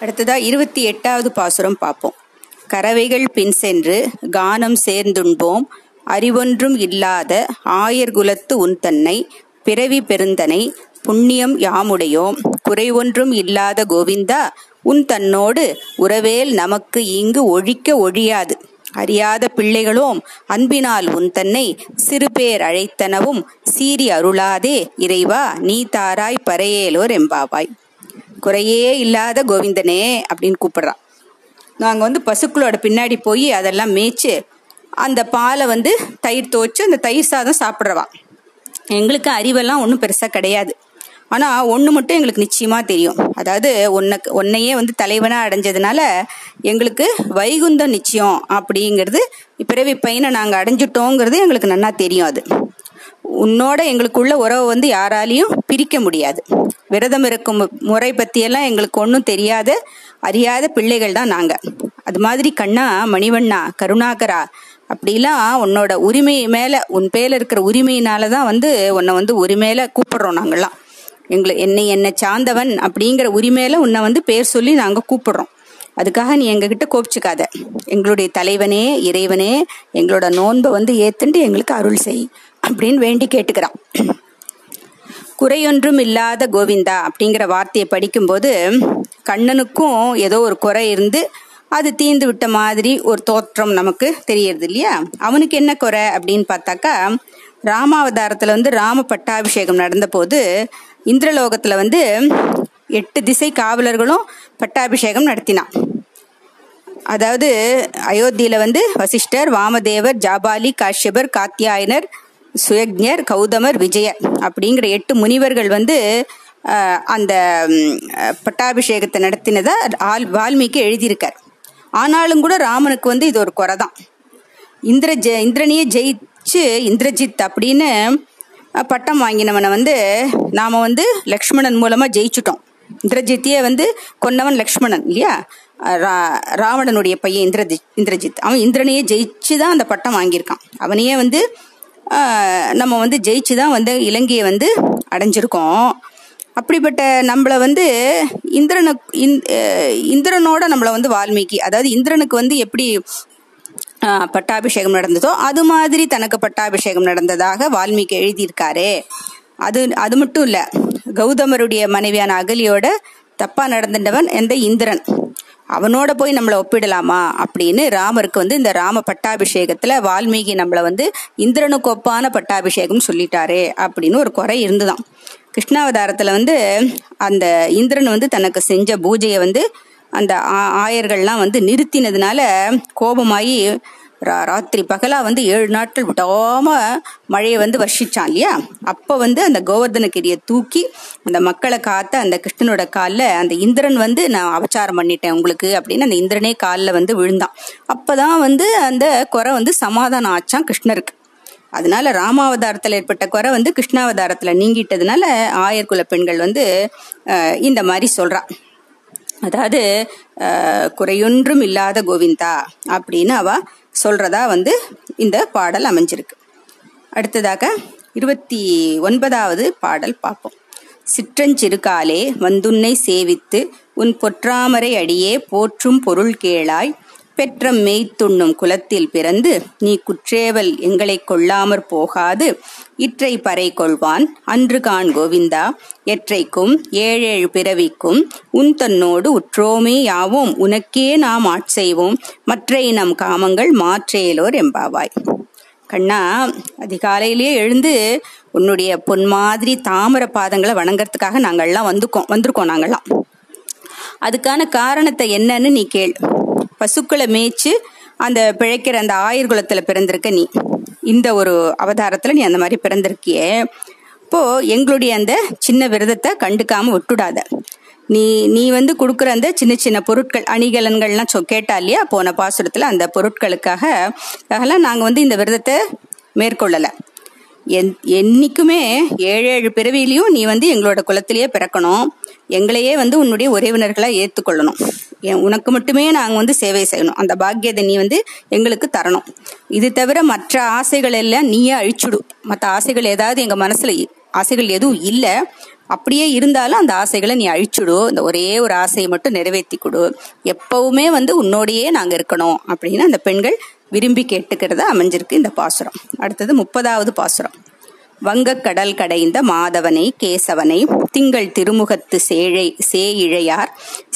அடுத்ததா இருபத்தி எட்டாவது பாசுரம் பார்ப்போம் கறவைகள் பின் சென்று கானம் சேர்ந்துண்போம். அறிவொன்றும் இல்லாத ஆயர் குலத்து உன் தன்னை பிறவி பெருந்தனை புண்ணியம் யாமுடையோம். குறைவொன்றும் இல்லாத கோவிந்தா உன் தன்னோடு உறவேல் நமக்கு இங்கு ஒழிக்க ஒழியாது. அறியாத பிள்ளைகளோம் அன்பினால் உன் தன்னை சிறுபேர் அழைத்தனவும் சீறி அருளாதே இறைவா நீ தாராய் பறையேலோர் எம்பாவாய். குறையே இல்லாத கோவிந்தனே அப்படின்னு கூப்பிடுறான் நாங்கள் வந்து பசுக்களோட பின்னாடி போய் அதெல்லாம் மேய்ச்சி அந்த பாலை வந்து தயிர் துவச்சி அந்த தயிர் சாதம் சாப்பிட்றவா. எங்களுக்கு அறிவெல்லாம் ஒன்றும் பெருசாக கிடையாது. ஆனால் ஒன்று மட்டும் எங்களுக்கு நிச்சயமாக தெரியும். அதாவது ஒன்னுக்கு ஒன்னையே வந்து தலைவனாக அடைஞ்சதுனால எங்களுக்கு வைகுந்தம் நிச்சயம் அப்படிங்கிறது பிறவி பையனை நாங்கள் அடைஞ்சிட்டோங்கிறது எங்களுக்கு நல்லா தெரியும் அது. உன்னோட எங்களுக்குள்ள உறவை வந்து யாராலையும் பிரிக்க முடியாது. விரதம் இருக்கும் முறை பற்றியெல்லாம் எங்களுக்கு ஒன்றும் தெரியாத அறியாத பிள்ளைகள் தான் நாங்கள் அது மாதிரி கண்ணா மணிவண்ணா கருணாகரா அப்படிலாம் உன்னோட உரிமை மேலே உன் பேல இருக்கிற உரிமையினால தான் வந்து உன்னை வந்து உரிமையில கூப்பிடுறோம் நாங்கள்லாம் எங்களை என்னை என்னை சார்ந்தவன் அப்படிங்கிற உரிமையில உன்னை வந்து பேர் சொல்லி நாங்கள் கூப்பிடுறோம். அதுக்காக நீ எங்ககிட்ட கோபிச்சுக்காத. எங்களுடைய தலைவனே இறைவனே எங்களோட நோன்பை வந்து ஏத்துண்டு எங்களுக்கு அருள் செய். அப்படின்னு வேண்டி கேட்டுக்கிறான். குறையொன்றும் இல்லாத கோவிந்தா அப்படிங்கிற வார்த்தையை படிக்கும்போது கண்ணனுக்கும் ஏதோ ஒரு குறை இருந்து அது தீந்து விட்ட மாதிரி ஒரு தோற்றம் நமக்கு தெரியறது இல்லையா அவனுக்கு என்ன குறை அப்படின்னு பார்த்தாக்கா ராமாவதாரத்தில் வந்து ராம பட்டாபிஷேகம் நடந்த போது இந்திரலோகத்தில் வந்து எட்டு திசை காவலர்களும் பட்டாபிஷேகம் நடத்தினான். அதாவது அயோத்தியில் வந்து வசிஷ்டர் வாமதேவர் ஜாபாலி காஷ்யபர் காத்தியாயனர் சுயக்ஞர் கௌதமர் விஜயர் அப்படிங்கிற எட்டு முனிவர்கள் வந்து அந்த பட்டாபிஷேகத்தை நடத்தினதை ஆல் வால்மீகி எழுதியிருக்கார். ஆனாலும் கூட ராமனுக்கு வந்து இது ஒரு குறை தான் இந்திர ஜெ இந்திரனையே ஜெயிச்சு இந்திரஜித் அப்படின்னு பட்டம் வாங்கினவனை வந்து நாம் வந்து லக்ஷ்மணன் மூலமாக ஜெயிச்சுட்டோம். இந்திரஜித்தியே வந்து கொன்னவன் லக்ஷ்மணன் இல்லையா? ரா ராவணனுடைய பையன் இந்திரஜித் இந்திரஜித். அவன் இந்திரனையே ஜெயிச்சு தான் அந்த பட்டம் வாங்கியிருக்கான். அவனையே வந்து நம்ம வந்து ஜெயிச்சு தான் வந்து இலங்கையை வந்து அடைஞ்சிருக்கோம். அப்படிப்பட்ட நம்மளை வந்து இந்திரனு இந்திரனோட நம்மளை வந்து வால்மீகி அதாவது இந்திரனுக்கு வந்து எப்படி பட்டாபிஷேகம் நடந்ததோ அது மாதிரி தனக்கு பட்டாபிஷேகம் நடந்ததாக வால்மீகி எழுதியிருக்காரு. அது அது மட்டும் இல்லை கௌதமருடைய மனைவியான அகலியோட தப்பா நடந்துட்டவன் எந்த இந்திரன்? அவனோட போய் நம்மளை ஒப்பிடலாமா? அப்படின்னு ராமருக்கு வந்து இந்த ராம பட்டாபிஷேகத்துல வால்மீகி நம்மளை வந்து இந்திரனுக்கு ஒப்பான பட்டாபிஷேகம் சொல்லிட்டாரு அப்படின்னு ஒரு குறை இருந்துதான். கிருஷ்ணாவதாரத்துல வந்து அந்த இந்திரன் வந்து தனக்கு செஞ்ச பூஜையை வந்து அந்த ஆயர்கள்லாம் வந்து நிறுத்தினதுனால கோபமாயி ராத்திரி பகலா வந்து ஏழு நாட்கள் விடாம மழையை வந்து வர்ஷிச்சான் இல்லையா? அப்ப வந்து அந்த கோவர்தனகிரியை தூக்கி அந்த மக்களை காத்த அந்த கிருஷ்ணனோட காலில் அந்த இந்திரன் வந்து நான் அபச்சாரம் பண்ணிட்டேன் உங்களுக்கு அப்படின்னு அந்த இந்திரனே காலில் வந்து விழுந்தான். அப்பதான் வந்து அந்த குறை வந்து சமாதானம் ஆச்சான் கிருஷ்ணருக்கு. அதனால ராமாவதாரத்தில் ஏற்பட்ட குறை வந்து கிருஷ்ணாவதாரத்தில் நீங்கிட்டதுனால ஆயர்குல பெண்கள் வந்து இந்த மாதிரி சொல்றா அதாவது குறையொன்றும் இல்லாத கோவிந்தா அப்படின்னு அவ சொல்றதா வந்து இந்த பாடல் அமைஞ்சிருக்கு. அடுத்ததாக இருபத்தி ஒன்பதாவது பாடல் பார்ப்போம். சிற்றஞ்சிறுகாலே வந்துன்னை சேவித்து உன் பொற்றாமரை அடியே போற்றும் பொருள் கேளாய் பெற்ற மெய்த்துண்ணும் குலத்தில் பிறந்து நீ குற்றேவல் எங்களை கொள்ளாமற் போகாது. இற்றை பறை கொள்வான். அன்று கான் கோவிந்தா. எற்றைக்கும் ஏழேழு பிறவிக்கும் உன் தன்னோடு உற்றோமே யாவோம். உனக்கே நாம் ஆட்செய்வோம் மற்றை நம் காமங்கள் மாற்றேலோர் எம்பாவாய் கண்ணா அதிகாலையிலேயே எழுந்து உன்னுடைய பொன் மாதிரி தாமர பாதங்களை வணங்கறதுக்காக நாங்கள்லாம் வந்துக்கோம் வந்திருக்கோம் நாங்கள்லாம். அதுக்கான காரணத்தை என்னன்னு நீ கேள். பசுக்களை மேய்ச்சு அந்த பிழைக்கிற அந்த ஆயுர் குலத்துல பிறந்திருக்க நீ. இந்த ஒரு அவதாரத்துல நீ அந்த மாதிரி பிறந்திருக்கியே. இப்போ எங்களுடைய அந்த சின்ன விரதத்தை கண்டுக்காம விட்டுடாத. நீ நீ வந்து கொடுக்குற அந்த சின்ன சின்ன பொருட்கள் அணிகலன்கள்லாம் சொ கேட்டா இல்லையா போன பாசுரத்துல அந்த பொருட்களுக்காக அதெல்லாம் நாங்கள் வந்து இந்த விரதத்தை மேற்கொள்ளலை. என் என்னைக்குமே ஏழு ஏழு பிறவிலையும் நீ வந்து எங்களோட குலத்திலேயே பிறக்கணும். எங்களையே வந்து உன்னுடைய உறவினர்களாக ஏற்றுக்கொள்ளணும் உனக்கு மட்டுமே நாங்கள் வந்து சேவை செய்யணும். அந்த பாக்கியத்தை நீ வந்து எங்களுக்கு தரணும். இது தவிர மற்ற ஆசைகள் எல்லாம் நீயே அழிச்சுடு. மற்ற ஆசைகள் ஏதாவது எங்கள் மனசில் ஆசைகள் எதுவும் இல்லை. அப்படியே இருந்தாலும் அந்த ஆசைகளை நீ அழிச்சுடு. இந்த ஒரே ஒரு ஆசையை மட்டும் நிறைவேற்றி கொடு. எப்பவுமே வந்து உன்னோடையே நாங்கள் இருக்கணும் அப்படின்னு அந்த பெண்கள் விரும்பி கேட்டுக்கிறத அமைஞ்சிருக்கு இந்த பாசுரம். அடுத்தது முப்பதாவது பாசுரம். வங்கக்கடல் கடைந்த மாதவனை கேசவனை திங்கள் திருமுகத்து சேழை சேயிழையார்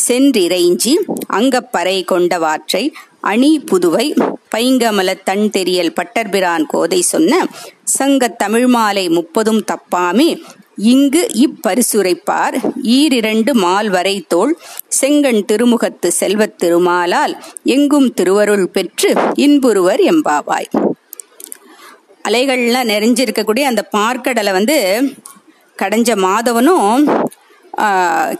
சென்றிறைஞ்சி அங்கப்பறை கொண்டவாற்றை அணி புதுவை பைங்கமல தன் தெரியல் பட்டர்பிரான் கோதை சொன்ன சங்க தமிழ்மாலை முப்பதும் தப்பாமே இங்கு இப்பரிசுரைப்பார் ஈரிரண்டு மால் வரை செங்கண் திருமுகத்து செல்வத் திருமாலால் எங்கும் திருவருள் பெற்று இன்புருவர் எம்பாவாய். அலைகள்லாம் நிறைஞ்சிருக்கக்கூடிய அந்த பார்க்கடலை வந்து கடைஞ்ச மாதவனும்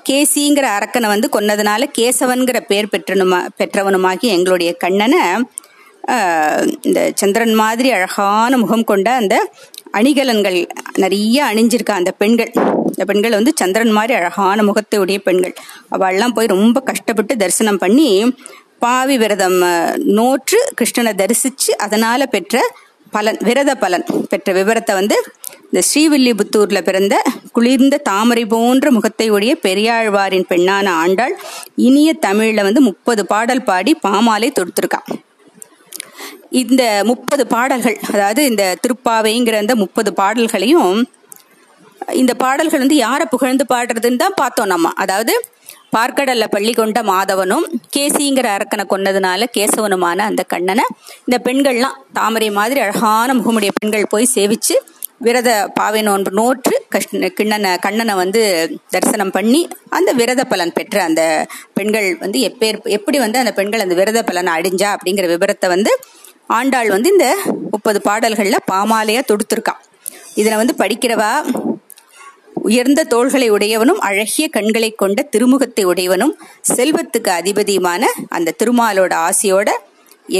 கேசிங்கிற அரக்கனை வந்து கொன்னதுனால கேசவன்கிற பேர் பெற்றனுமா பெற்றவனுமாகி எங்களுடைய கண்ணனை இந்த சந்திரன் மாதிரி அழகான முகம் கொண்ட அந்த அணிகலன்கள் நிறைய அணிஞ்சிருக்கா அந்த பெண்கள். இந்த பெண்கள் வந்து சந்திரன் மாதிரி அழகான முகத்தையுடைய பெண்கள். அவள்லாம் போய் ரொம்ப கஷ்டப்பட்டு தரிசனம் பண்ணி பாவி விரதம் நோற்று கிருஷ்ணனை தரிசிச்சு அதனால பெற்ற பலன் விரத பலன் பெற்ற விவரத்தை வந்து இந்த ஸ்ரீவில்லிபுத்தூர்ல பிறந்த குளிர்ந்த தாமரை போன்ற முகத்தை உடைய பெரியாழ்வாரின் பெண்ணான ஆண்டாள் இனிய தமிழ்ல வந்து முப்பது பாடல் பாடி பாமாலை தொடுத்திருக்கான் இந்த முப்பது பாடல்கள் அதாவது இந்த திருப்பாவைங்கிற அந்த முப்பது பாடல்களையும் இந்த பாடல்கள் வந்து யாரை புகழ்ந்து பாடுறதுன்னு தான் பார்த்தோம் நம்ம. அதாவது பார்க்கடல்ல பள்ளி கொண்ட மாதவனும் கேசிங்கிற அரக்கனை கொன்னதுனால கேசவனுமான அந்த கண்ணனை இந்த பெண்கள்லாம் தாமரை மாதிரி அழகான முகமுடைய பெண்கள் போய் சேவிச்சு விரத பாவை நோன்பு நோற்று கஷ்ண கிண்ணனை கண்ணனை வந்து தரிசனம் பண்ணி அந்த விரத பலன் பெற்ற அந்த பெண்கள் வந்து எப்பேர் எப்படி வந்து அந்த பெண்கள் அந்த விரத பலனை அடிஞ்சா அப்படிங்கிற விவரத்தை வந்து ஆண்டாள் வந்து இந்த முப்பது பாடல்களில் பாமாலையா தொடுத்திருக்கான் இதில் வந்து படிக்கிறவா உயர்ந்த தோள்களை உடையவனும் அழகிய கண்களை கொண்ட திருமுகத்தை உடையவனும் செல்வத்துக்கு அதிபதியுமான அந்த திருமாலோட ஆசையோட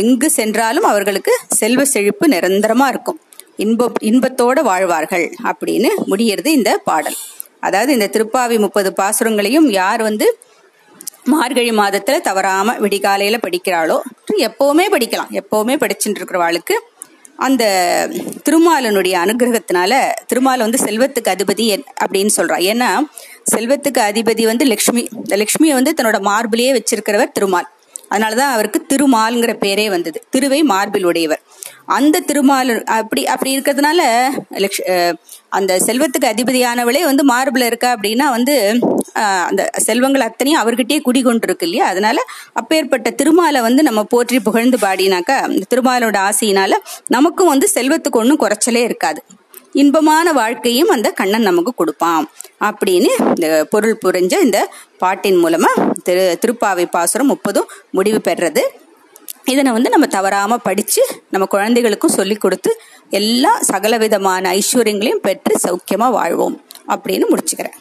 எங்கு சென்றாலும் அவர்களுக்கு செல்வ செழிப்பு நிரந்தரமா இருக்கும். இன்ப இன்பத்தோட வாழ்வார்கள் அப்படின்னு முடியறது இந்த பாடல். அதாவது இந்த திருப்பாவி முப்பது பாசுரங்களையும் யார் வந்து மார்கழி மாதத்துல தவறாம விடிகாலையில படிக்கிறாளோ எப்பவுமே படிக்கலாம். எப்பவுமே படிச்சுட்டு இருக்கிறவாளுக்கு அந்த திருமாலனுடைய அனுகிரகத்தினால திருமால வந்து செல்வத்துக்கு அதிபதி அப்படின்னு சொல்றா. ஏன்னா செல்வத்துக்கு அதிபதி வந்து லக்ஷ்மி. இந்த லக்ஷ்மியை வந்து தன்னோட மார்பிலேயே வச்சிருக்கிறவர் திருமால். அதனாலதான் அவருக்கு திருமால்ங்கிற பேரே வந்தது. திருவை மார்பில் உடையவர் அந்த திருமாலர் அப்படி அப்படி இருக்கிறதுனால லக்ஷ அந்த செல்வத்துக்கு அதிபதியானவளே வந்து மார்பில் இருக்கா அப்படின்னா வந்து அந்த செல்வங்கள் அத்தனையும் அவர்கிட்டயே குடிகொண்டிருக்கு இல்லையா? அதனால அப்பேற்பட்ட திருமாலை வந்து நம்ம போற்றி புகழ்ந்து பாடினாக்கா அந்த திருமாலோட ஆசையினால நமக்கும் வந்து செல்வத்துக்கு ஒன்றும் குறைச்சலே இருக்காது. இன்பமான வாழ்க்கையும் அந்த கண்ணன் நமக்கு கொடுப்பான் அப்படின்னு இந்த பொருள் புரிஞ்ச இந்த பாட்டின் மூலமா திரு திருப்பாவை பாசுரம் முப்பதும் முடிவு பெறுறது. இதனை வந்து நம்ம தவறாம படிச்சு நம்ம குழந்தைகளுக்கும் சொல்லி கொடுத்து எல்லா சகல விதமான ஐஸ்வர்யங்களையும் பெற்று சௌக்கியமா வாழ்வோம் அப்படின்னு முடிச்சுக்கிறேன்.